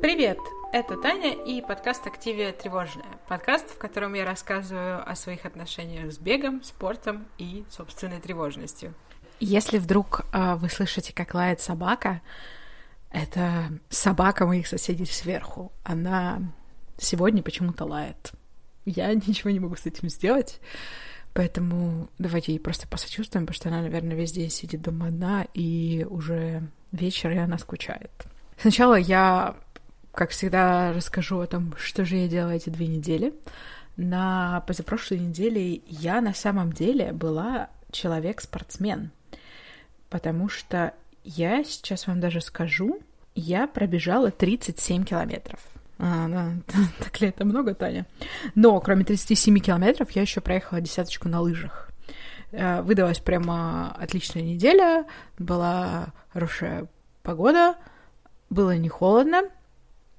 Привет! Это Таня и подкаст «Активия тревожная». Подкаст, в котором я рассказываю о своих отношениях с бегом, спортом и собственной тревожностью. Если вдруг э, вы слышите, как лает собака, это собака моих соседей сверху. Она сегодня почему-то лает. Я ничего не могу с этим сделать. Поэтому давайте ей просто посочувствуем, потому что она, наверное, весь день сидит дома одна, и уже вечер, и она скучает. Сначала я как всегда, расскажу о том, что же я делала эти две недели. На позапрошлой неделе я на самом деле была человек-спортсмен, потому что я сейчас вам даже скажу, я пробежала 37 километров. А, да, так ли это много, Таня? Но кроме 37 километров я еще проехала десяточку на лыжах. Э, выдалась прямо отличная неделя, была хорошая погода, было не холодно,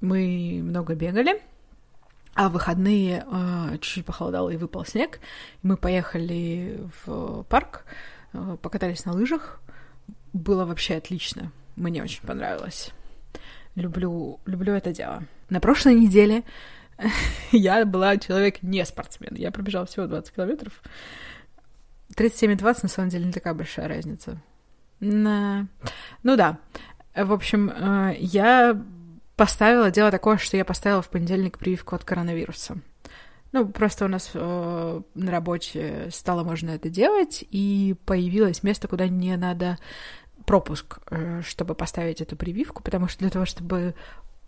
мы много бегали, а в выходные э, чуть-чуть похолодало и выпал снег. Мы поехали в парк, э, покатались на лыжах. Было вообще отлично. Мне очень понравилось. Люблю, люблю это дело. На прошлой неделе я была человек не спортсмен. Я пробежала всего 20 километров. 37 и 20 на самом деле не такая большая разница. На... Ну да. В общем, э, я поставила дело такое, что я поставила в понедельник прививку от коронавируса. Ну, просто у нас э, на работе стало можно это делать, и появилось место, куда не надо пропуск, э, чтобы поставить эту прививку, потому что для того, чтобы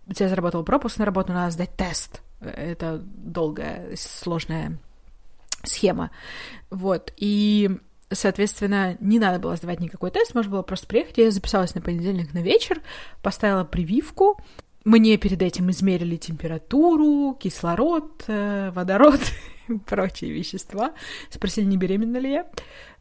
у тебя заработал пропуск на работу, надо сдать тест. Это долгая, сложная схема. Вот. И, соответственно, не надо было сдавать никакой тест, можно было просто приехать. Я записалась на понедельник на вечер, поставила прививку, мне перед этим измерили температуру, кислород, э, водород и прочие вещества. Спросили, не беременна ли я.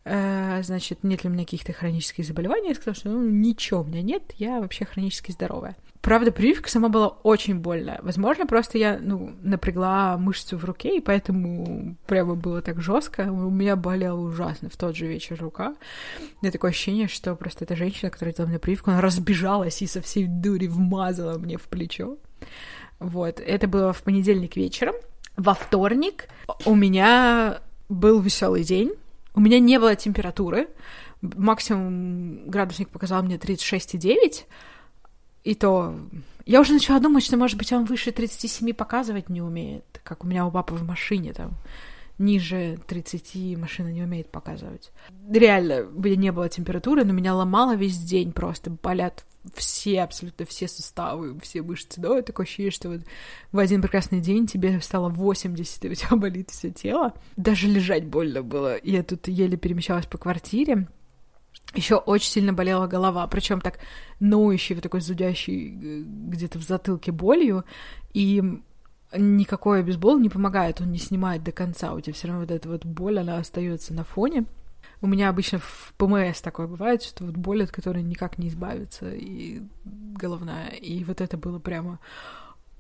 Э, значит, нет ли у меня каких-то хронических заболеваний. Я сказала, что ну, ничего у меня нет, я вообще хронически здоровая. Правда, прививка сама была очень больная. Возможно, просто я, ну, напрягла мышцу в руке, и поэтому прямо было так жестко. У меня болела ужасно в тот же вечер рука. У меня такое ощущение, что просто эта женщина, которая делала мне прививку, она разбежалась и со всей дури вмазала мне в плечо. Вот. Это было в понедельник вечером. Во вторник у меня был веселый день. У меня не было температуры. Максимум градусник показал мне 36,9 и то... Я уже начала думать, что, может быть, он выше 37 показывать не умеет, как у меня у папы в машине там. Ниже 30 машина не умеет показывать. Реально, у меня не было температуры, но меня ломало весь день просто. Болят все, абсолютно все суставы, все мышцы, да, такое ощущение, что вот в один прекрасный день тебе стало 80, и у тебя болит все тело. Даже лежать больно было. Я тут еле перемещалась по квартире, еще очень сильно болела голова, причем так ноющий, вот такой зудящий э, где-то в затылке болью, и никакой обезбол не помогает, он не снимает до конца, у тебя все равно вот эта вот боль, она остается на фоне. У меня обычно в ПМС такое бывает, что вот боль, от которой никак не избавиться, и головная, и вот это было прямо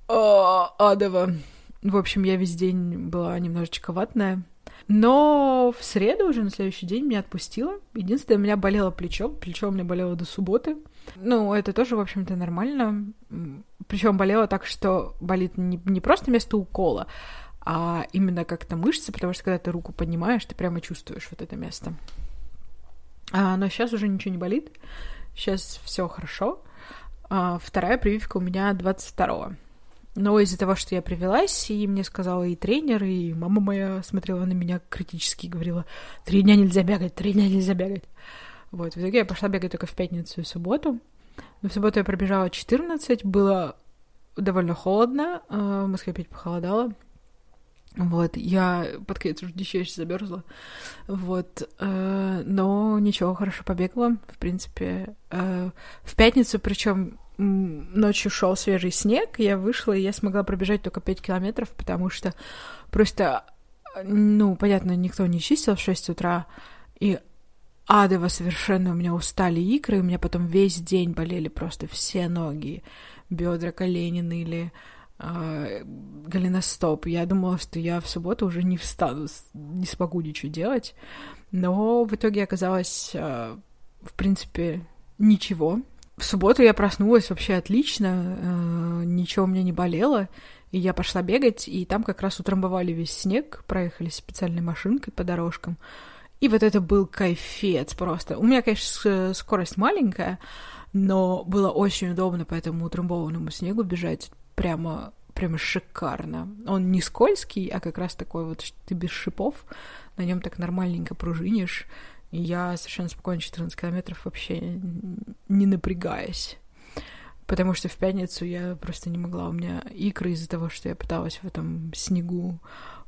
а, адово. В общем, я весь день была немножечко ватная, но в среду уже на следующий день меня отпустило. Единственное, у меня болело плечо. Плечо у меня болело до субботы. Ну, это тоже, в общем-то, нормально. Причем болело так, что болит не, не просто место укола, а именно как-то мышцы, потому что когда ты руку поднимаешь, ты прямо чувствуешь вот это место. А, но сейчас уже ничего не болит. Сейчас все хорошо. А, вторая прививка у меня 22-го. Но из-за того, что я привелась, и мне сказала и тренер, и мама моя смотрела на меня критически и говорила, три дня нельзя бегать, три дня нельзя бегать. Вот, в итоге я пошла бегать только в пятницу и субботу. Но в субботу я пробежала 14, было довольно холодно, а, в Москве опять похолодало. Вот, я под конец уже еще замерзла. Вот, э, но ничего, хорошо побегала. В принципе, э, в пятницу, причем ночью шел свежий снег, я вышла, и я смогла пробежать только 5 километров, потому что просто, ну, понятно, никто не чистил в 6 утра, и адово совершенно у меня устали икры, у меня потом весь день болели просто все ноги, бедра, колени ныли, э, голеностоп. Я думала, что я в субботу уже не встану, не смогу ничего делать, но в итоге оказалось, э, в принципе, ничего В субботу я проснулась вообще отлично, э, ничего у меня не болело, и я пошла бегать, и там как раз утрамбовали весь снег, проехали специальной машинкой по дорожкам. И вот это был кайфец просто. У меня, конечно, скорость маленькая, но было очень удобно по этому утрамбованному снегу бежать прямо прямо шикарно. Он не скользкий, а как раз такой вот, ты без шипов, на нем так нормальненько пружинишь, я совершенно спокойно 14 километров вообще не напрягаясь. Потому что в пятницу я просто не могла. У меня икры из-за того, что я пыталась в этом снегу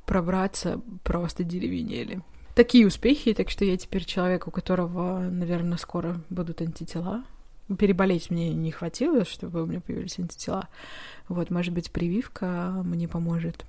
пробраться, просто деревенели. Такие успехи, так что я теперь человек, у которого, наверное, скоро будут антитела. Переболеть мне не хватило, чтобы у меня появились антитела. Вот, может быть, прививка мне поможет.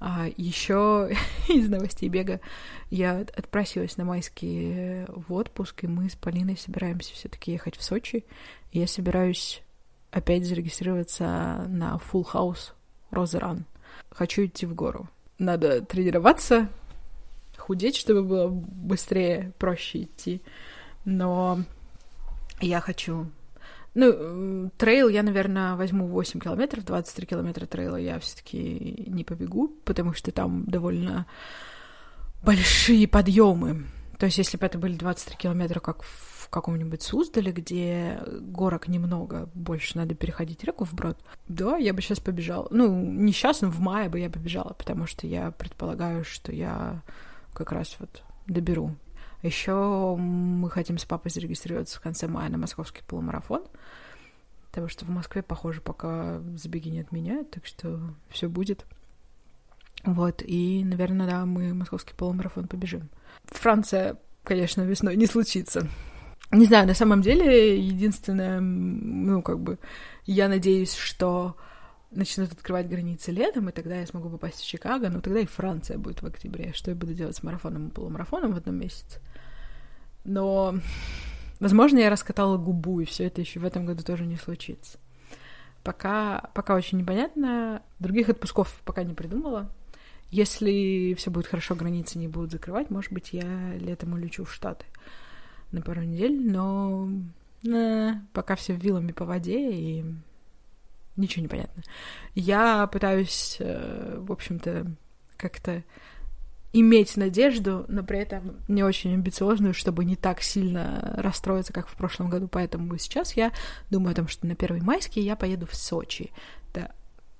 А еще из новостей бега я отпросилась на майские в отпуск, и мы с Полиной собираемся все-таки ехать в Сочи. Я собираюсь опять зарегистрироваться на Full House Розеран. Хочу идти в гору. Надо тренироваться, худеть, чтобы было быстрее, проще идти. Но я хочу ну, трейл я, наверное, возьму 8 километров, 23 километра трейла я все таки не побегу, потому что там довольно большие подъемы. То есть, если бы это были 23 километра, как в каком-нибудь Суздале, где горок немного, больше надо переходить реку вброд, да, я бы сейчас побежала. Ну, не сейчас, но в мае бы я побежала, потому что я предполагаю, что я как раз вот доберу еще мы хотим с папой зарегистрироваться в конце мая на московский полумарафон, потому что в Москве, похоже, пока забеги не отменяют, так что все будет. Вот, и, наверное, да, мы московский полумарафон побежим. Франция, конечно, весной не случится. Не знаю, на самом деле, единственное, ну, как бы, я надеюсь, что начнут открывать границы летом, и тогда я смогу попасть в Чикаго, но тогда и Франция будет в октябре. Что я буду делать с марафоном и полумарафоном в одном месяце? Но, возможно, я раскатала губу, и все это еще в этом году тоже не случится. Пока, пока очень непонятно. Других отпусков пока не придумала. Если все будет хорошо, границы не будут закрывать, может быть, я летом улечу в Штаты на пару недель, но э, пока все вилами по воде и ничего не понятно. Я пытаюсь, э, в общем-то, как-то иметь надежду, но при этом не очень амбициозную, чтобы не так сильно расстроиться, как в прошлом году. Поэтому сейчас я думаю о том, что на первый майский я поеду в Сочи. Это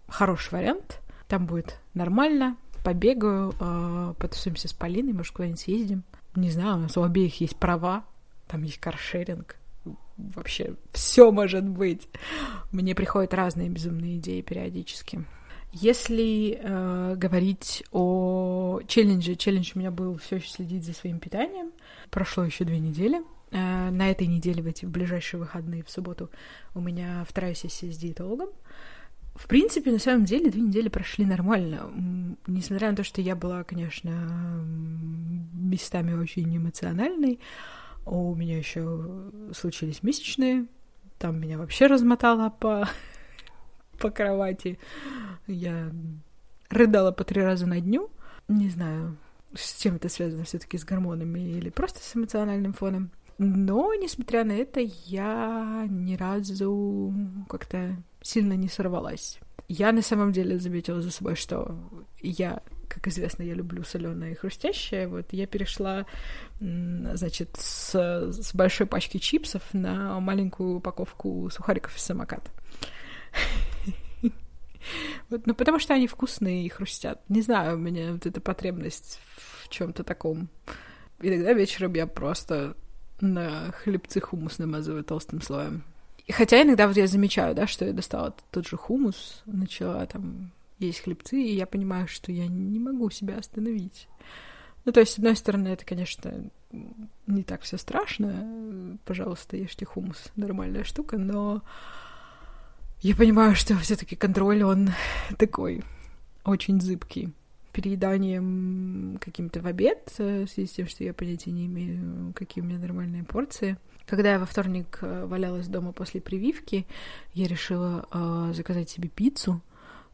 хороший вариант. Там будет нормально. Побегаю, э, потусуемся с Полиной, может, куда-нибудь съездим. Не знаю, у нас у обеих есть права, там есть каршеринг. Вообще все может быть. Мне приходят разные безумные идеи периодически. Если э, говорить о челлендже, челлендж у меня был все еще следить за своим питанием. Прошло еще две недели. Э, на этой неделе, в эти в ближайшие выходные, в субботу, у меня вторая сессия с диетологом. В принципе, на самом деле, две недели прошли нормально. Несмотря на то, что я была, конечно, местами очень эмоциональной, у меня еще случились месячные, там меня вообще размотало по по кровати. Я рыдала по три раза на дню. Не знаю, с чем это связано все таки с гормонами или просто с эмоциональным фоном. Но, несмотря на это, я ни разу как-то сильно не сорвалась. Я на самом деле заметила за собой, что я, как известно, я люблю соленое и хрустящее. Вот я перешла, значит, с, с большой пачки чипсов на маленькую упаковку сухариков из самоката. Вот, ну, потому что они вкусные и хрустят. Не знаю, у меня вот эта потребность в чем-то таком. Иногда вечером я просто на хлебцы хумус намазываю толстым слоем. И хотя иногда вот я замечаю, да, что я достала тот же хумус, начала там есть хлебцы, и я понимаю, что я не могу себя остановить. Ну, то есть, с одной стороны, это, конечно, не так все страшно. Пожалуйста, ешьте хумус, нормальная штука, но я понимаю, что все-таки контроль, он такой очень зыбкий. Перееданием каким-то в обед, э, в связи с тем, что я понятия не имею, какие у меня нормальные порции. Когда я во вторник э, валялась дома после прививки, я решила э, заказать себе пиццу,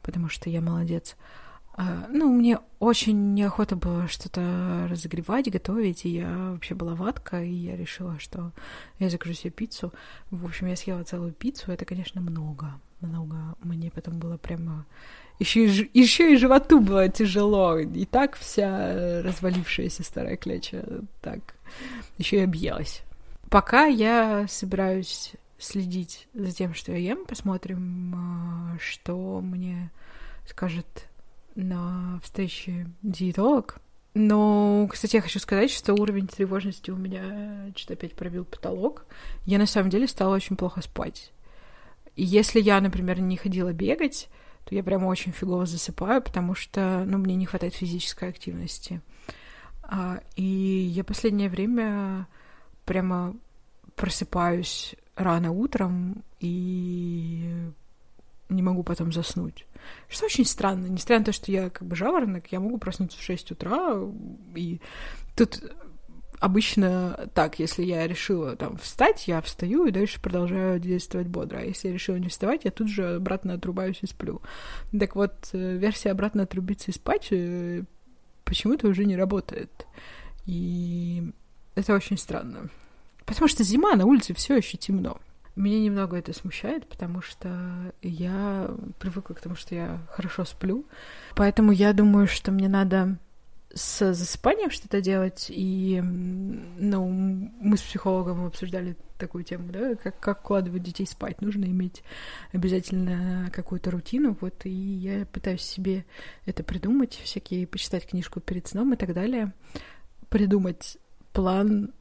потому что я молодец. А, ну, мне очень неохота было что-то разогревать, готовить, и я вообще была ватка, и я решила, что я закажу себе пиццу. В общем, я съела целую пиццу, это, конечно, много, много. Мне потом было прямо... Еще и, еще и животу было тяжело, и так вся развалившаяся старая кляча, так, еще и объелась. Пока я собираюсь следить за тем, что я ем, посмотрим, а, что мне скажет на встрече диетолог. Но, кстати, я хочу сказать, что уровень тревожности у меня что-то опять пробил потолок. Я на самом деле стала очень плохо спать. И если я, например, не ходила бегать, то я прямо очень фигово засыпаю, потому что, ну, мне не хватает физической активности. А, и я последнее время прямо просыпаюсь рано утром и не могу потом заснуть. Что очень странно. Несмотря на то, что я как бы жаворонок, я могу проснуться в 6 утра, и тут обычно так, если я решила там встать, я встаю и дальше продолжаю действовать бодро. А если я решила не вставать, я тут же обратно отрубаюсь и сплю. Так вот, э, версия обратно отрубиться и спать э, почему-то уже не работает. И это очень странно. Потому что зима, на улице все еще темно. Меня немного это смущает, потому что я привыкла к тому, что я хорошо сплю. Поэтому я думаю, что мне надо с засыпанием что-то делать. И ну, мы с психологом обсуждали такую тему, да, как, как укладывать детей спать. Нужно иметь обязательно какую-то рутину. Вот, и я пытаюсь себе это придумать, всякие, почитать книжку перед сном и так далее. Придумать план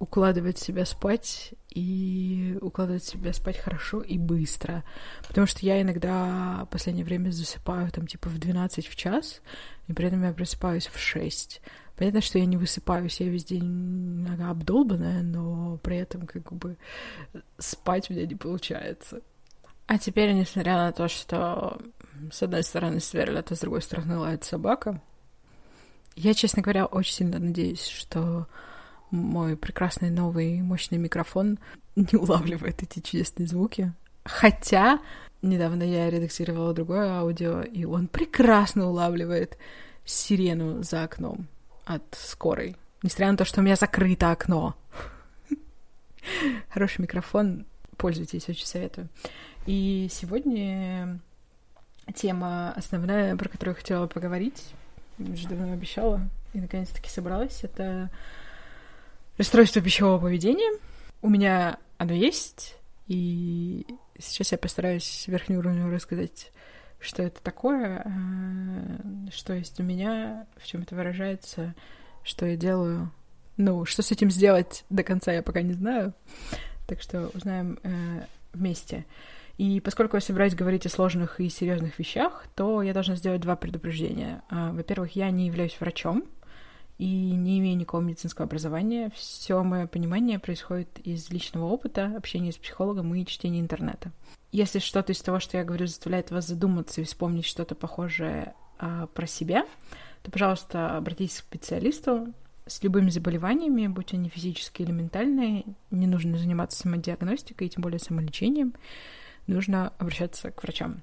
укладывать себя спать и укладывать себя спать хорошо и быстро. Потому что я иногда в последнее время засыпаю там типа в 12 в час, и при этом я просыпаюсь в 6. Понятно, что я не высыпаюсь, я весь день обдолбанная, но при этом как бы спать у меня не получается. А теперь, несмотря на то, что с одной стороны сверлят, а с другой стороны лает собака, я, честно говоря, очень сильно надеюсь, что мой прекрасный новый мощный микрофон не улавливает эти чудесные звуки. Хотя недавно я редактировала другое аудио, и он прекрасно улавливает сирену за окном от скорой. Несмотря на то, что у меня закрыто окно. Хороший микрофон, пользуйтесь, очень советую. И сегодня тема основная, про которую я хотела поговорить, уже давно обещала, и наконец-таки собралась, это расстройство пищевого поведения. У меня оно есть, и сейчас я постараюсь верхнюю уровню рассказать, что это такое, э, что есть у меня, в чем это выражается, что я делаю. Ну, что с этим сделать до конца я пока не знаю, так что узнаем э, вместе. И поскольку я собираюсь говорить о сложных и серьезных вещах, то я должна сделать два предупреждения. А, во-первых, я не являюсь врачом, и не имею никакого медицинского образования. Все мое понимание происходит из личного опыта, общения с психологом и чтения интернета. Если что-то из того, что я говорю, заставляет вас задуматься и вспомнить что-то похожее а, про себя, то, пожалуйста, обратитесь к специалисту с любыми заболеваниями, будь они физические или ментальные. Не нужно заниматься самодиагностикой, и тем более самолечением. Нужно обращаться к врачам.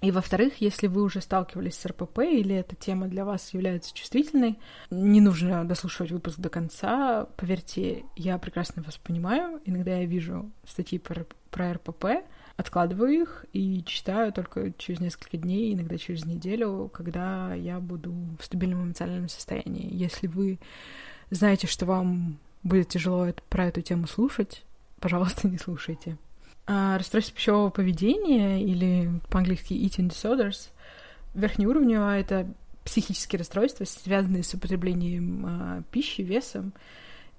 И во-вторых, если вы уже сталкивались с РПП или эта тема для вас является чувствительной, не нужно дослушивать выпуск до конца. Поверьте, я прекрасно вас понимаю. Иногда я вижу статьи про, про РПП, откладываю их и читаю только через несколько дней, иногда через неделю, когда я буду в стабильном эмоциональном состоянии. Если вы знаете, что вам будет тяжело про эту тему слушать, пожалуйста, не слушайте. А расстройство пищевого поведения или по-английски eating disorders верхнеуровневое — это психические расстройства, связанные с употреблением а, пищи, весом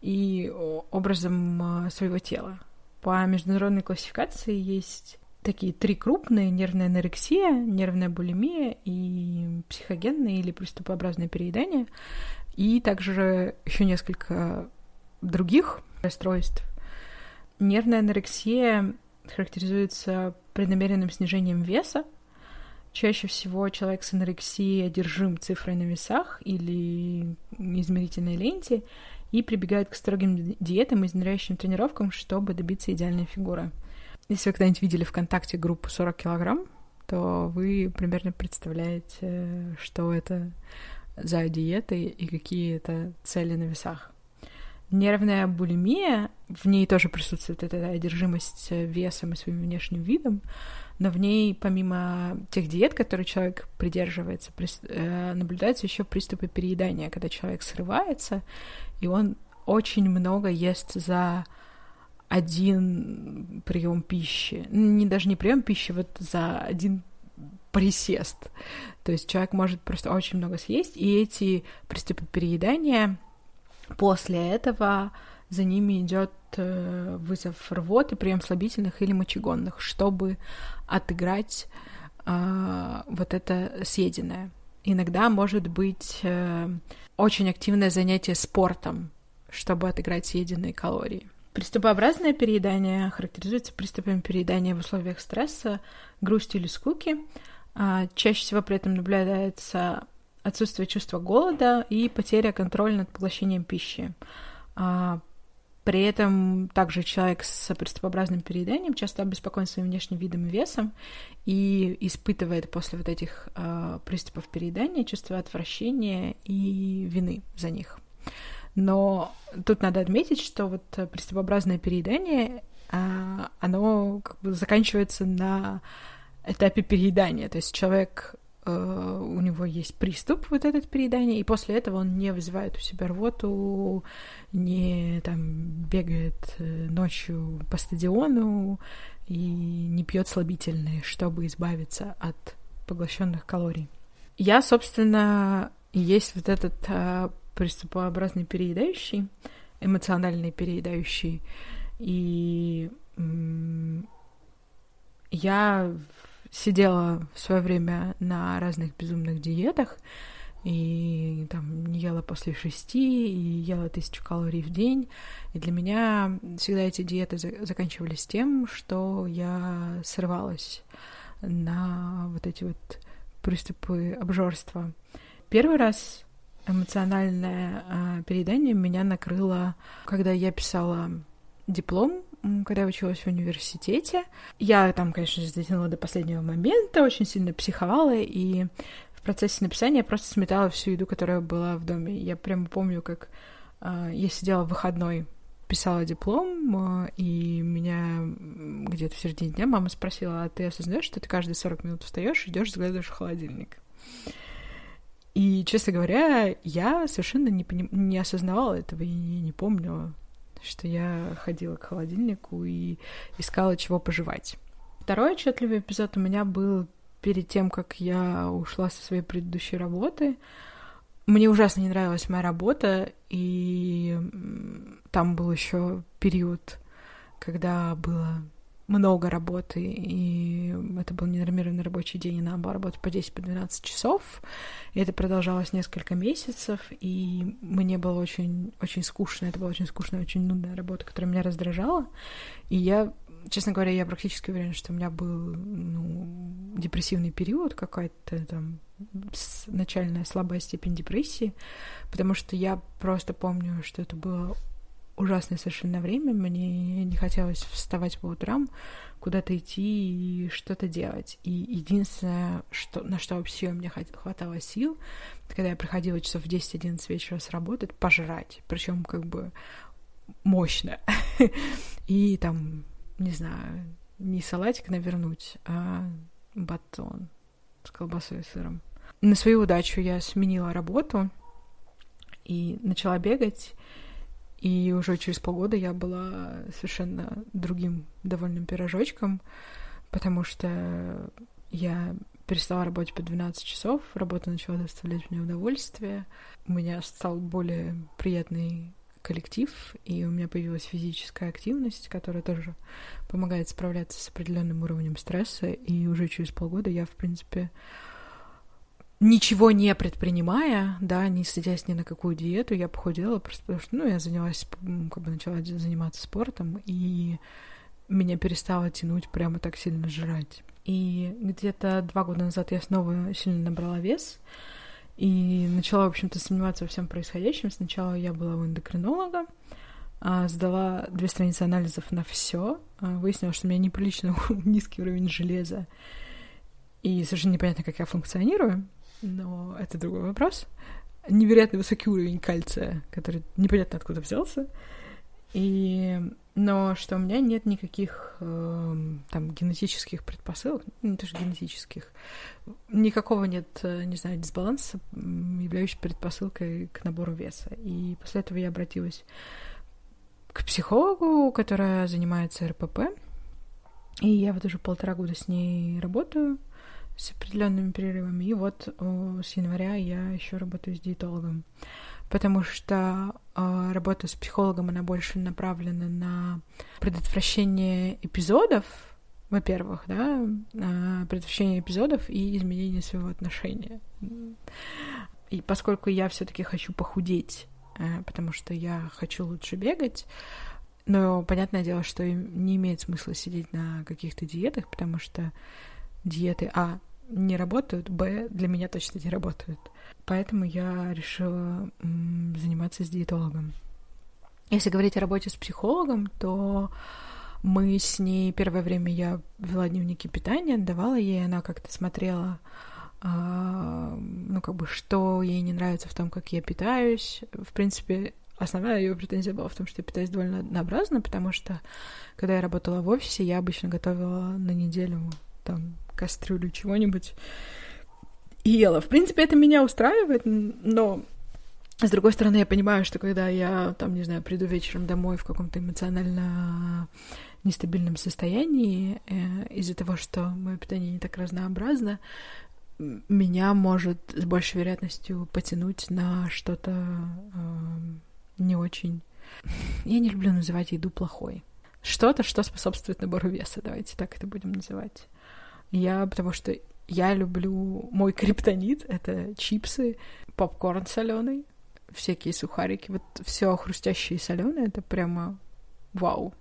и образом а, своего тела. По международной классификации есть такие три крупные — нервная анорексия, нервная булимия и психогенное или приступообразное переедание, и также еще несколько других расстройств. Нервная анорексия характеризуется преднамеренным снижением веса. Чаще всего человек с анорексией одержим цифрой на весах или измерительной ленте и прибегает к строгим диетам и изнуряющим тренировкам, чтобы добиться идеальной фигуры. Если вы когда-нибудь видели ВКонтакте группу 40 килограмм, то вы примерно представляете, что это за диеты и какие это цели на весах. Нервная булимия, в ней тоже присутствует эта одержимость весом и своим внешним видом, но в ней, помимо тех диет, которые человек придерживается, э, наблюдаются еще приступы переедания, когда человек срывается, и он очень много ест за один прием пищи. Не даже не прием пищи, вот за один присест. То есть человек может просто очень много съесть, и эти приступы переедания после этого за ними идет э, вызов рвоты, прием слабительных или мочегонных, чтобы отыграть э, вот это съеденное. Иногда может быть э, очень активное занятие спортом, чтобы отыграть съеденные калории. Приступообразное переедание характеризуется приступами переедания в условиях стресса, грусти или скуки. А, чаще всего при этом наблюдается отсутствие чувства голода и потеря контроля над поглощением пищи. А, при этом также человек с приступообразным перееданием часто обеспокоен своим внешним видом и весом и испытывает после вот этих э, приступов переедания чувство отвращения и вины за них. Но тут надо отметить, что вот приступообразное переедание, э, оно как бы заканчивается на этапе переедания. То есть человек Э, у него есть приступ вот этот переедания, и после этого он не вызывает у себя рвоту, не там бегает э, ночью по стадиону и не пьет слабительные, чтобы избавиться от поглощенных калорий. Я, собственно, есть вот этот а, приступообразный переедающий, эмоциональный переедающий, и я сидела в свое время на разных безумных диетах, и там не ела после шести, и ела тысячу калорий в день. И для меня всегда эти диеты заканчивались тем, что я срывалась на вот эти вот приступы обжорства. Первый раз эмоциональное э, переедание меня накрыло, когда я писала диплом когда я училась в университете. Я там, конечно же, затянула до последнего момента, очень сильно психовала, и в процессе написания просто сметала всю еду, которая была в доме. Я прямо помню, как э, я сидела в выходной, писала диплом, э, и меня где-то в середине дня мама спросила, а ты осознаешь, что ты каждые 40 минут встаешь, идешь, заглядываешь в холодильник? И, честно говоря, я совершенно не, поним... не осознавала этого и не помнила что я ходила к холодильнику и искала, чего пожевать. Второй отчетливый эпизод у меня был перед тем, как я ушла со своей предыдущей работы. Мне ужасно не нравилась моя работа, и там был еще период, когда было много работы, и это был ненормированный рабочий день, и работать по 10-12 по часов, это продолжалось несколько месяцев, и мне было очень, очень скучно, это была очень скучная, очень нудная работа, которая меня раздражала, и я, честно говоря, я практически уверена, что у меня был ну, депрессивный период, какая-то там начальная слабая степень депрессии, потому что я просто помню, что это было ужасное совершенно время, мне не хотелось вставать по утрам, куда-то идти и что-то делать. И единственное, что, на что вообще у меня хватало сил, когда я приходила часов в 10-11 вечера с работы, это пожрать. Причем как бы мощно. И там, не знаю, не салатик навернуть, а батон с колбасой и сыром. На свою удачу я сменила работу и начала бегать. И уже через полгода я была совершенно другим довольным пирожочком, потому что я перестала работать по 12 часов, работа начала доставлять мне удовольствие, у меня стал более приятный коллектив, и у меня появилась физическая активность, которая тоже помогает справляться с определенным уровнем стресса, и уже через полгода я, в принципе, ничего не предпринимая, да, не садясь ни на какую диету, я похудела просто потому что, ну, я занялась, как бы начала заниматься спортом, и меня перестало тянуть прямо так сильно жрать. И где-то два года назад я снова сильно набрала вес, и начала, в общем-то, сомневаться во всем происходящем. Сначала я была у эндокринолога, а, сдала две страницы анализов на все, а, выяснилось, что у меня неприлично низкий уровень железа, И совершенно непонятно, как я функционирую, но это другой вопрос. Невероятно высокий уровень кальция, который непонятно откуда взялся. И но что у меня нет никаких э, там генетических предпосылок, ну, не тоже генетических, никакого нет, э, не знаю, дисбаланса, являющегося предпосылкой к набору веса. И после этого я обратилась к психологу, которая занимается РПП, и я вот уже полтора года с ней работаю с определенными перерывами, и вот о, с января я еще работаю с диетологом потому что э, работа с психологом, она больше направлена на предотвращение эпизодов, во-первых, да, э, предотвращение эпизодов и изменение своего отношения. И поскольку я все-таки хочу похудеть, э, потому что я хочу лучше бегать, но понятное дело, что не имеет смысла сидеть на каких-то диетах, потому что диеты, а, не работают, б, для меня точно не работают. Поэтому я решила заниматься с диетологом. Если говорить о работе с психологом, то мы с ней первое время я вела дневники питания, давала ей, она как-то смотрела, а, ну, как бы, что ей не нравится в том, как я питаюсь. В принципе, основная ее претензия была в том, что я питаюсь довольно однообразно, потому что, когда я работала в офисе, я обычно готовила на неделю там кастрюлю чего-нибудь и ела. В принципе, это меня устраивает, но с другой стороны, я понимаю, что когда я, там, не знаю, приду вечером домой в каком-то эмоционально нестабильном состоянии, э, из-за того, что мое питание не так разнообразно, меня может с большей вероятностью потянуть на что-то э, не очень... Я не люблю называть еду плохой. Что-то, что способствует набору веса, давайте так это будем называть. Я, потому что я люблю мой криптонит, это чипсы, попкорн соленый, всякие сухарики, вот все хрустящее и соленое, это прямо вау.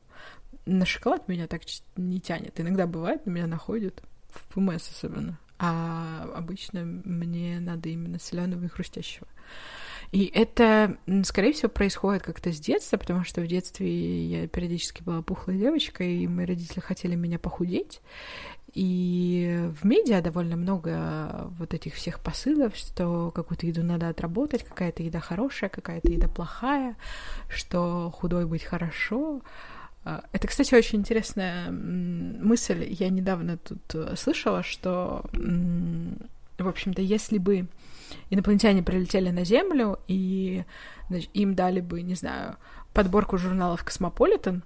На шоколад меня так не тянет. Иногда бывает, меня находят в ПМС особенно. А обычно мне надо именно соленого и хрустящего. И это, скорее всего, происходит как-то с детства, потому что в детстве я периодически была пухлой девочкой, и мои родители хотели меня похудеть. И в медиа довольно много вот этих всех посылов, что какую-то еду надо отработать, какая-то еда хорошая, какая-то еда плохая, что худой быть хорошо. А, это, кстати, очень интересная мысль. Я недавно тут э, слышала, что, в общем-то, если бы инопланетяне прилетели на Землю и значит, им дали бы, не знаю, подборку журналов «Космополитен»,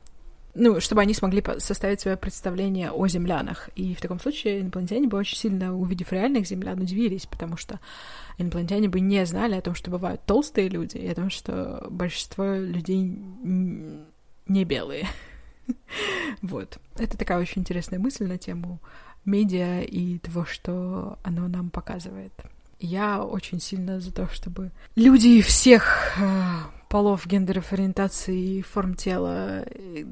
ну, чтобы они смогли составить свое представление о землянах. И в таком случае инопланетяне бы очень сильно, увидев реальных землян, удивились, потому что инопланетяне бы не знали о том, что бывают толстые люди, и о том, что большинство людей не белые. Вот. Это такая очень интересная мысль на тему медиа и того, что оно нам показывает. Я очень сильно за то, чтобы люди всех а, полов, гендеров, ориентаций, форм тела,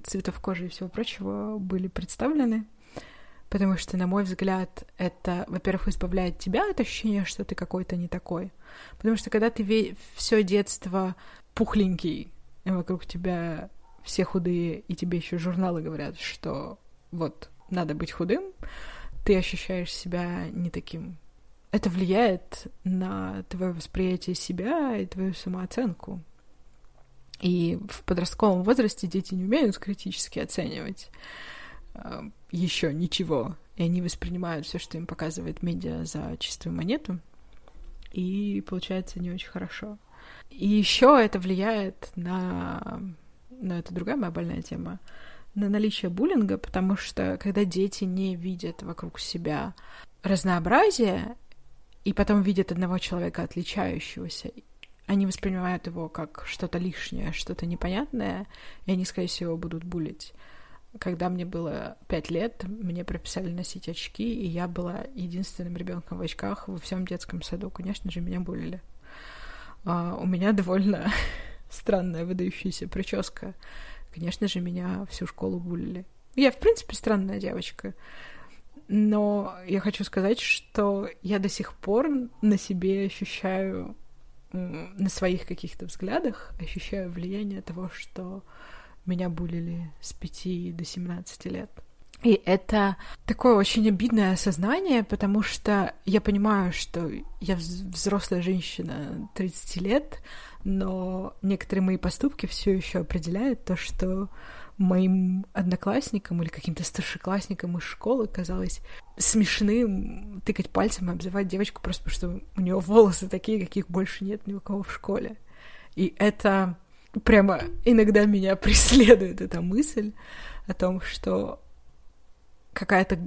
цветов кожи и всего прочего были представлены. Потому что, на мой взгляд, это, во-первых, избавляет тебя от ощущения, что ты какой-то не такой. Потому что когда ты все детство пухленький, и вокруг тебя все худые, и тебе еще журналы говорят, что вот, надо быть худым, ты ощущаешь себя не таким. Это влияет на твое восприятие себя и твою самооценку. И в подростковом возрасте дети не умеют критически оценивать э, еще ничего. И они воспринимают все, что им показывает медиа, за чистую монету. И получается не очень хорошо. И еще это влияет на... Ну, это другая моя больная тема на наличие буллинга, потому что когда дети не видят вокруг себя разнообразие, и потом видят одного человека отличающегося, они воспринимают его как что-то лишнее, что-то непонятное, и они, скорее всего, будут булить. Когда мне было пять лет, мне прописали носить очки, и я была единственным ребенком в очках во всем детском саду. Конечно же, меня булили. А, у меня довольно странная выдающаяся прическа. Конечно же, меня всю школу булили. Я, в принципе, странная девочка. Но я хочу сказать, что я до сих пор на себе ощущаю на своих каких-то взглядах ощущаю влияние того, что меня булили с 5 до 17 лет. И это такое очень обидное осознание, потому что я понимаю, что я взрослая женщина 30 лет, но некоторые мои поступки все еще определяют то, что моим одноклассникам или каким-то старшеклассникам из школы казалось смешным тыкать пальцем и обзывать девочку просто потому, что у нее волосы такие, каких больше нет ни у кого в школе. И это прямо иногда меня преследует эта мысль о том, что какая-то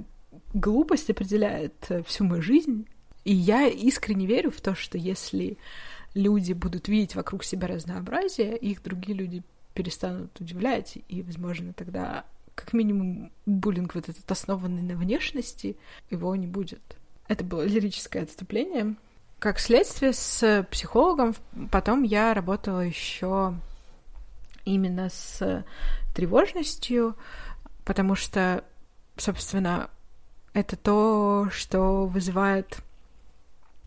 глупость определяет э, всю мою жизнь. И я искренне верю в то, что если люди будут видеть вокруг себя разнообразие, их другие люди перестанут удивлять, и, возможно, тогда как минимум буллинг вот этот основанный на внешности, его не будет. Это было лирическое отступление. Как следствие с психологом потом я работала еще именно с тревожностью, потому что, собственно, это то, что вызывает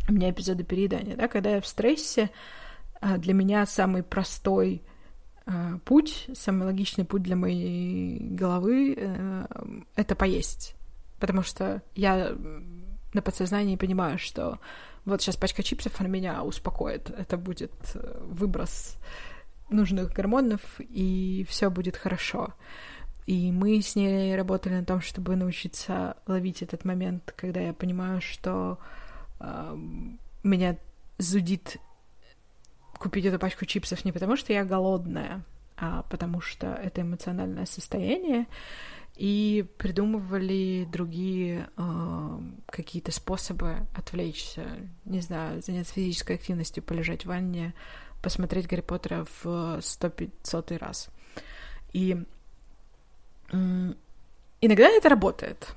у меня эпизоды переедания, да, когда я в стрессе, а, для меня самый простой путь, самый логичный путь для моей головы э, — это поесть. Потому что я на подсознании понимаю, что вот сейчас пачка чипсов, она меня успокоит. Это будет э, выброс нужных гормонов, и все будет хорошо. И мы с ней работали на том, чтобы научиться ловить этот момент, когда я понимаю, что э, меня зудит купить эту пачку чипсов не потому, что я голодная, а потому что это эмоциональное состояние, и придумывали другие э, какие-то способы отвлечься, не знаю, заняться физической активностью, полежать в ванне, посмотреть Гарри Поттера в сто пятьсотый раз. И э, иногда это работает,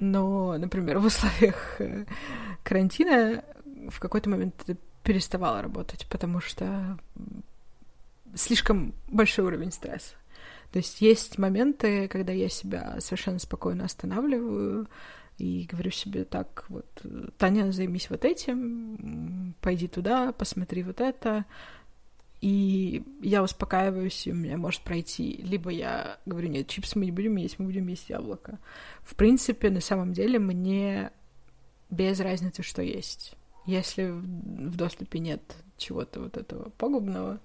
но, например, в условиях э, карантина в какой-то момент это переставало работать, потому что слишком большой уровень стресса. То есть есть моменты, когда я себя совершенно спокойно останавливаю и говорю себе так, вот, Таня, займись вот этим, пойди туда, посмотри вот это, и я успокаиваюсь, и у меня может пройти. Либо я говорю, нет, чипсы мы не будем есть, мы будем есть яблоко. В принципе, на самом деле, мне без разницы, что есть. Если в доступе нет чего-то вот этого пагубного,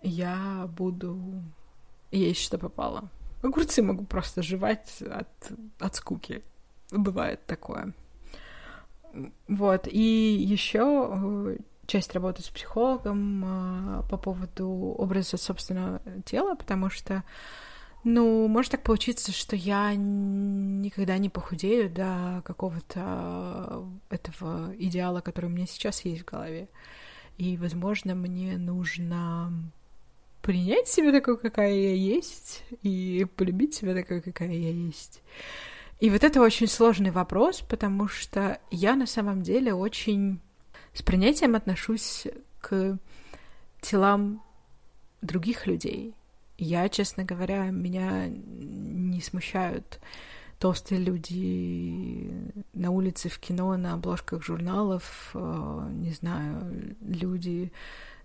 я буду есть, что попало. Огурцы могу просто жевать от, от скуки. Бывает такое. Вот. И еще э, часть работы с психологом э, по поводу образа собственного тела, потому что, ну, может так получиться, что я никогда не похудею до какого-то этого идеала, который у меня сейчас есть в голове. И, возможно, мне нужно принять себя такой, какая я есть, и полюбить себя такой, какая я есть. И вот это очень сложный вопрос, потому что я на самом деле очень с принятием отношусь к телам других людей. Я, честно говоря, меня не смущают толстые люди на улице, в кино, на обложках журналов, э, не знаю, люди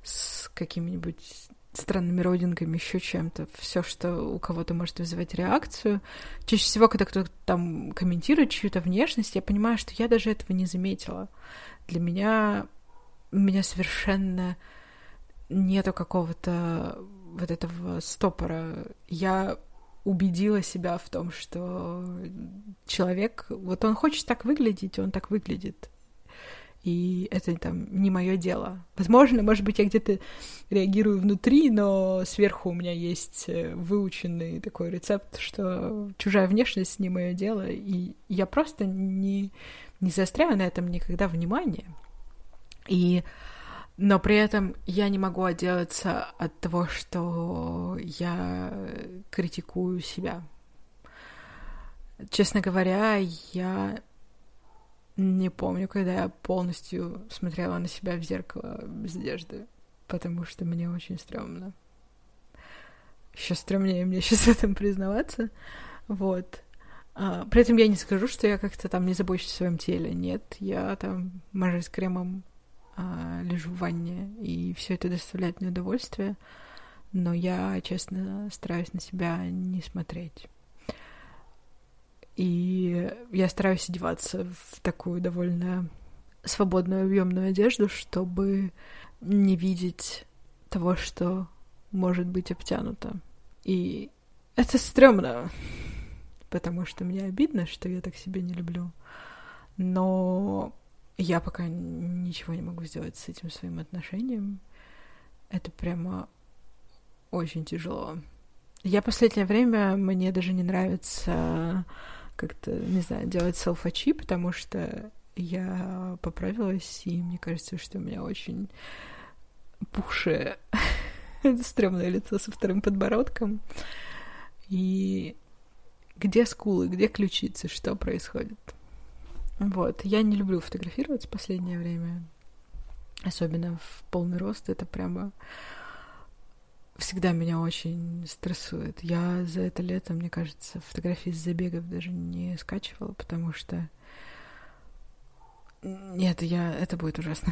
с какими-нибудь странными родинками, еще чем-то, все, что у кого-то может вызывать реакцию. Чаще всего, когда кто-то там комментирует чью-то внешность, я понимаю, что я даже этого не заметила. Для меня меня совершенно нету какого-то вот этого стопора. Я убедила себя в том, что человек, вот он хочет так выглядеть, он так выглядит и это там не мое дело. Возможно, может быть, я где-то реагирую внутри, но сверху у меня есть э, выученный такой рецепт, что чужая внешность не мое дело, и я просто не, не заостряю на этом никогда внимание. И но при этом я не могу отделаться от того, что я критикую себя. Честно говоря, я не помню, когда я полностью смотрела на себя в зеркало без одежды, потому что мне очень стрёмно. Еще стрёмнее мне сейчас в этом признаваться. Вот. А, при этом я не скажу, что я как-то там не забочусь о своем теле. Нет, я там мажусь кремом, а, лежу в ванне, и все это доставляет мне удовольствие. Но я, честно, стараюсь на себя не смотреть. И я стараюсь одеваться в такую довольно свободную объемную одежду, чтобы не видеть того, что может быть обтянуто. И это стрёмно, потому что мне обидно, что я так себя не люблю. Но я пока ничего не могу сделать с этим своим отношением. Это прямо очень тяжело. Я последнее время, мне даже не нравится как-то, не знаю, делать селфачи, потому что я поправилась, и мне кажется, что у меня очень пухшее, стрёмное лицо со вторым подбородком. И где скулы, где ключицы, что происходит? Вот, я не люблю фотографироваться в последнее время, особенно в полный рост, это прямо всегда меня очень стрессует. Я за это лето, мне кажется, фотографии с забегов даже не скачивала, потому что нет, я это будет ужасно.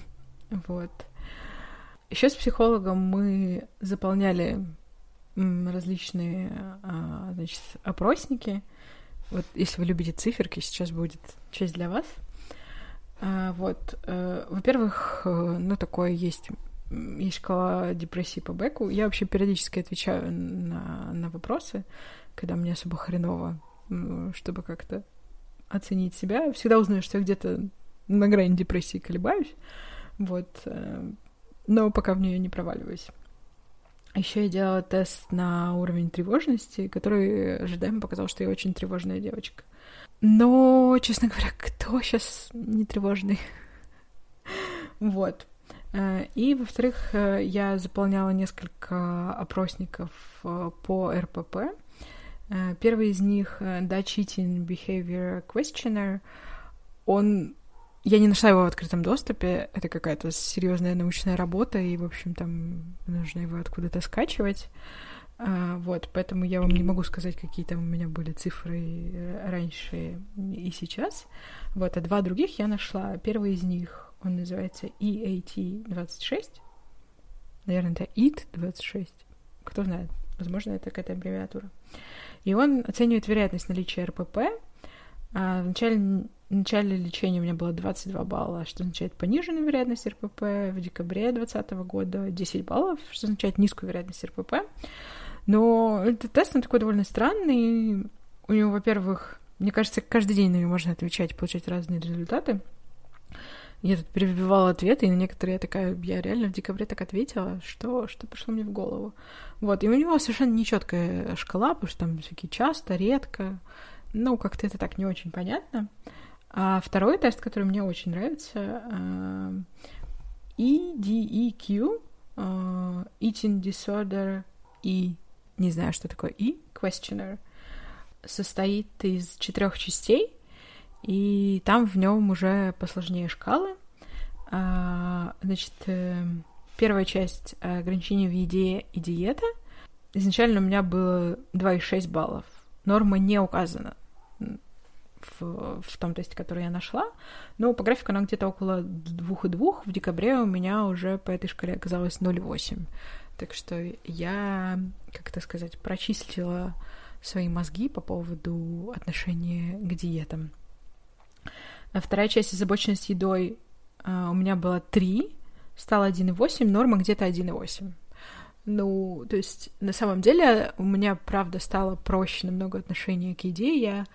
вот. Еще с психологом мы заполняли различные а, значит, опросники. Вот если вы любите циферки, сейчас будет часть для вас. А, вот, э, во-первых, э, ну такое есть есть шкала депрессии по Беку. Я вообще периодически отвечаю на, на вопросы, когда мне особо хреново, чтобы как-то оценить себя. Всегда узнаю, что я где-то на грани депрессии колебаюсь. Вот. Э, но пока в нее не проваливаюсь. Еще я делала тест на уровень тревожности, который ожидаемо показал, что я очень тревожная девочка. Но, честно говоря, кто сейчас не тревожный? вот. Э, и, во-вторых, э, я заполняла несколько опросников э, по РПП. Первый из них The Cheating Behavior Questionnaire. Он я не нашла его в открытом доступе. Это какая-то серьезная научная работа, и, в общем, там нужно его откуда-то скачивать. вот, поэтому я вам не могу сказать, какие там у меня были цифры раньше и сейчас. Вот, а два других я нашла. Первый из них он называется EAT-26. Наверное, это EAT-26. Кто знает. Возможно, это какая-то аббревиатура. И он оценивает вероятность наличия РПП. А в начале, начале лечения у меня было 22 балла, что означает пониженную вероятность РПП. В декабре 2020 года 10 баллов, что означает низкую вероятность РПП. Но этот тест, он такой довольно странный. У него, во-первых, мне кажется, каждый день на него можно отвечать, получать разные результаты. Я тут перебивала ответы, и на некоторые я такая, я реально в декабре так ответила, что, что пришло мне в голову. Вот, и у него совершенно нечеткая шкала, потому что там всякие часто, редко, ну, как-то это так не очень понятно. А второй тест, который мне очень нравится, uh, EDEQ, uh, Eating Disorder и не знаю, что такое и questionnaire, состоит из четырех частей, и там в нем уже посложнее шкалы. А, значит, э, первая часть ограничения в еде и диета. Изначально у меня было 2,6 баллов. Норма не указана в, в том тесте, который я нашла, но по графику она где-то около 2,2. В декабре у меня уже по этой шкале оказалось 0,8. Так что я, как это сказать, прочистила свои мозги по поводу отношения к диетам. А вторая часть озабоченность едой uh, у меня была 3, стала 1,8, норма где-то 1,8. Ну, то есть, на самом деле, у меня, правда, стало проще намного отношение к еде. Я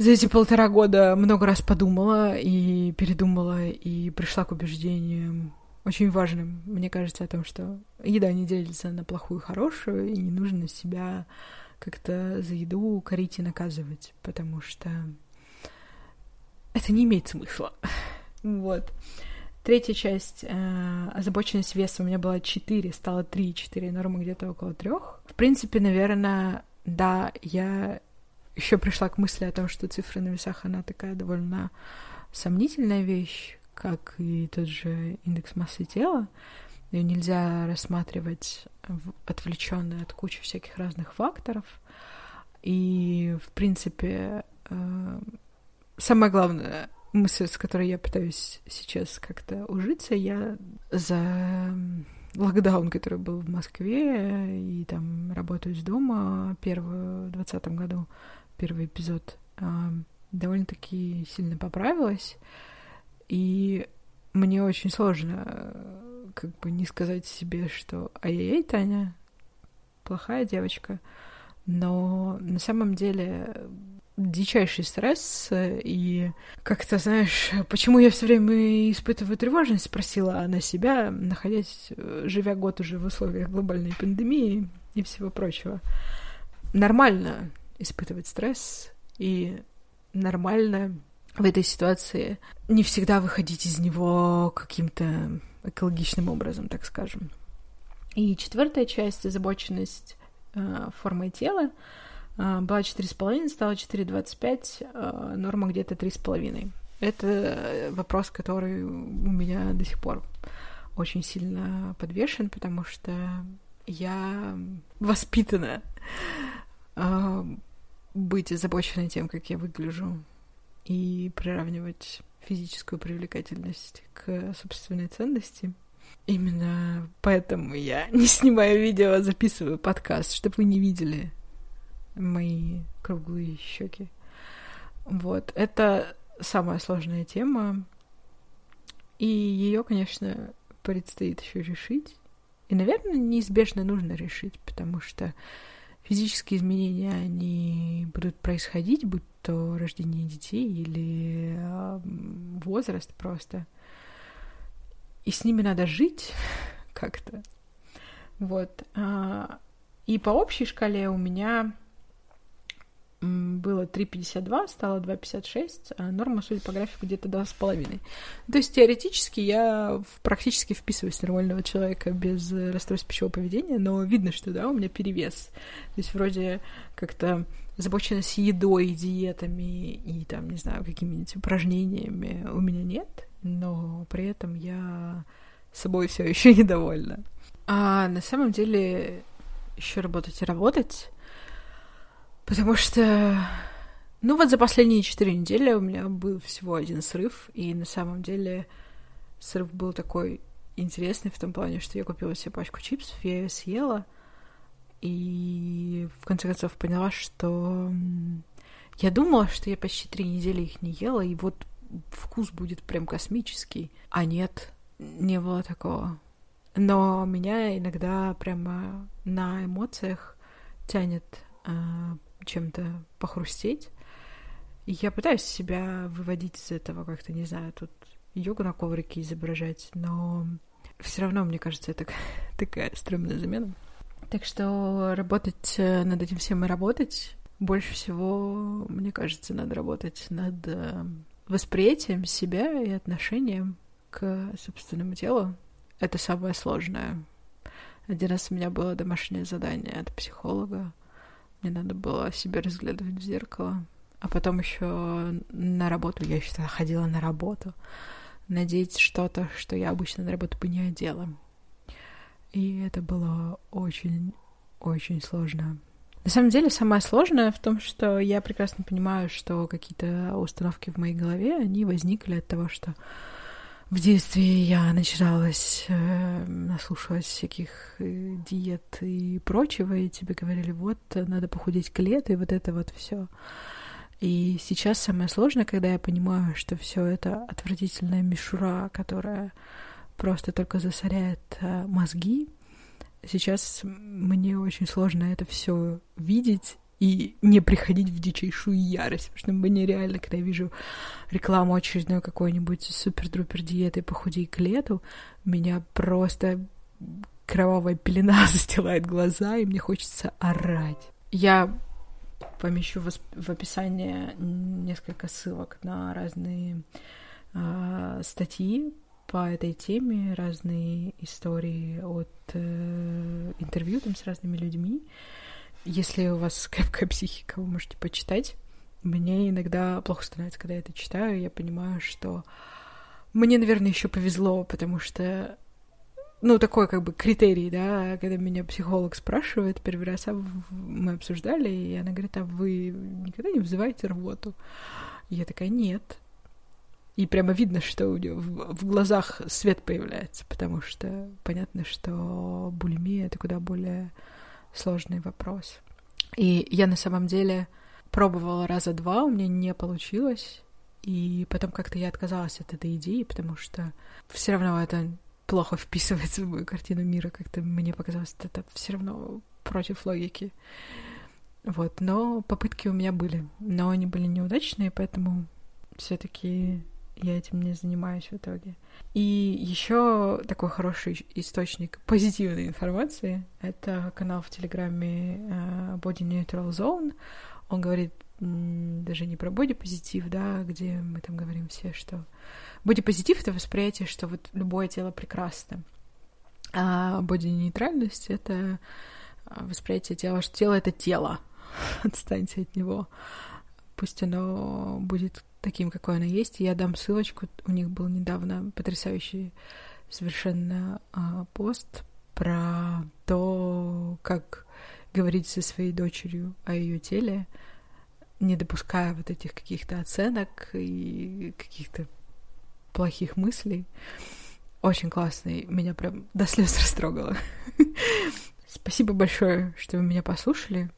за эти полтора года много раз подумала и передумала, и пришла к убеждениям очень важным, мне кажется, о том, что еда не делится на плохую и хорошую, и не нужно себя как-то за еду корить и наказывать, потому что это не имеет смысла. вот. Третья часть э, озабоченность веса у меня была 4, стала 3, 4, норма где-то около 3. В принципе, наверное, да, я еще пришла к мысли о том, что цифра на весах, она такая довольно сомнительная вещь, как и тот же индекс массы тела. Ее нельзя рассматривать отвлеченно от кучи всяких разных факторов. И, в принципе, э, самая главная мысль, с которой я пытаюсь сейчас как-то ужиться, я за локдаун, который был в Москве, и там работаю из дома первую в двадцатом году, первый эпизод, довольно-таки сильно поправилась. И мне очень сложно как бы не сказать себе, что ай-яй-яй, Таня, плохая девочка. Но на самом деле дичайший стресс, и как-то, знаешь, почему я все время испытываю тревожность, спросила она себя, находясь, живя год уже в условиях глобальной пандемии и всего прочего. Нормально испытывать стресс, и нормально в этой ситуации не всегда выходить из него каким-то экологичным образом, так скажем. И четвертая часть, озабоченность э, формой тела, э, была 4,5, стала 4,25, э, норма где-то 3,5. Это вопрос, который у меня до сих пор очень сильно подвешен, потому что я воспитана э, быть озабоченной тем, как я выгляжу, и приравнивать физическую привлекательность к собственной ценности. Именно поэтому я не снимаю видео, а записываю подкаст, чтобы вы не видели мои круглые щеки. Вот, это самая сложная тема, и ее, конечно, предстоит еще решить. И, наверное, неизбежно нужно решить, потому что физические изменения, они будут происходить, будь то рождение детей или возраст просто. И с ними надо жить как-то. Вот. А, и по общей шкале у меня было 3,52, стало 2,56, а норма, судя по графику, где-то 2,5. То есть теоретически я практически вписываюсь в нормального человека без расстройств пищевого поведения, но видно, что, да, у меня перевес. То есть вроде как-то озабоченность едой, диетами и там, не знаю, какими-нибудь упражнениями у меня нет, но при этом я собой все еще недовольна. А на самом деле еще работать и работать, Потому что, ну вот за последние четыре недели у меня был всего один срыв, и на самом деле срыв был такой интересный в том плане, что я купила себе пачку чипсов, я ее съела, и в конце концов поняла, что я думала, что я почти три недели их не ела, и вот вкус будет прям космический. А нет, не было такого. Но меня иногда прямо на эмоциях тянет а, чем-то похрустеть. И я пытаюсь себя выводить из этого как-то, не знаю, тут йогу на коврике изображать, но все равно, мне кажется, это такая стрёмная замена. Так что работать э, над этим всем и работать. Больше всего, мне кажется, надо работать над э, восприятием себя и отношением к собственному телу. Это самое сложное. Один раз у меня было домашнее задание от психолога мне надо было себя разглядывать в зеркало. А потом еще на работу. Я еще ходила на работу. Надеть что-то, что я обычно на работу бы не одела. И это было очень-очень сложно. На самом деле, самое сложное в том, что я прекрасно понимаю, что какие-то установки в моей голове, они возникли от того, что в детстве я начиналась, э, наслушалась всяких э, диет и прочего, и тебе говорили, вот, надо похудеть к лету, и вот это вот все. И сейчас самое сложное, когда я понимаю, что все это отвратительная мишура, которая просто только засоряет э, мозги. Сейчас мне очень сложно это все видеть и не приходить в дичайшую ярость, потому что мне реально, когда я вижу рекламу очередной какой-нибудь супер-друпер диеты «Похудей к лету», меня просто кровавая пелена застилает глаза, и мне хочется орать. Я помещу в, описание несколько ссылок на разные э, статьи по этой теме, разные истории от э, интервью там с разными людьми. Если у вас крепкая психика, вы можете почитать. Мне иногда плохо становится, когда я это читаю. Я понимаю, что мне, наверное, еще повезло, потому что ну, такой как бы критерий, да, когда меня психолог спрашивает, первый раз а мы обсуждали, и она говорит, а вы никогда не вызываете рвоту? Я такая, нет. И прямо видно, что у нее в, в глазах свет появляется, потому что понятно, что булимия — это куда более сложный вопрос. И я на самом деле пробовала раза два, у меня не получилось. И потом как-то я отказалась от этой идеи, потому что все равно это плохо вписывается в мою картину мира. Как-то мне показалось, это все равно против логики. Вот, но попытки у меня были, но они были неудачные, поэтому все-таки я этим не занимаюсь в итоге. И еще такой хороший источник позитивной информации — это канал в Телеграме uh, Body Neutral Zone. Он говорит даже не про бодипозитив, да, где мы там говорим все, что бодипозитив — это восприятие, что вот любое тело прекрасно, а боди-нейтральность — это восприятие тела, что тело — это тело, отстаньте от него. Пусть оно будет таким, какое оно есть. Я дам ссылочку. У них был недавно потрясающий совершенно а, пост про то, как говорить со своей дочерью о ее теле, не допуская вот этих каких-то оценок и каких-то плохих мыслей. Очень классный, меня прям до слез растрогало. Спасибо большое, что вы меня послушали.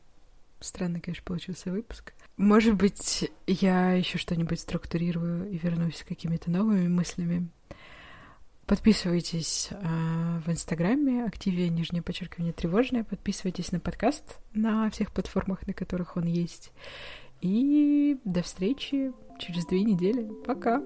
Странный, конечно, получился выпуск. Может быть, я еще что-нибудь структурирую и вернусь с какими-то новыми мыслями. Подписывайтесь э, в Инстаграме, активе нижнее подчеркивание тревожное. Подписывайтесь на подкаст на всех платформах, на которых он есть. И до встречи через две недели. Пока!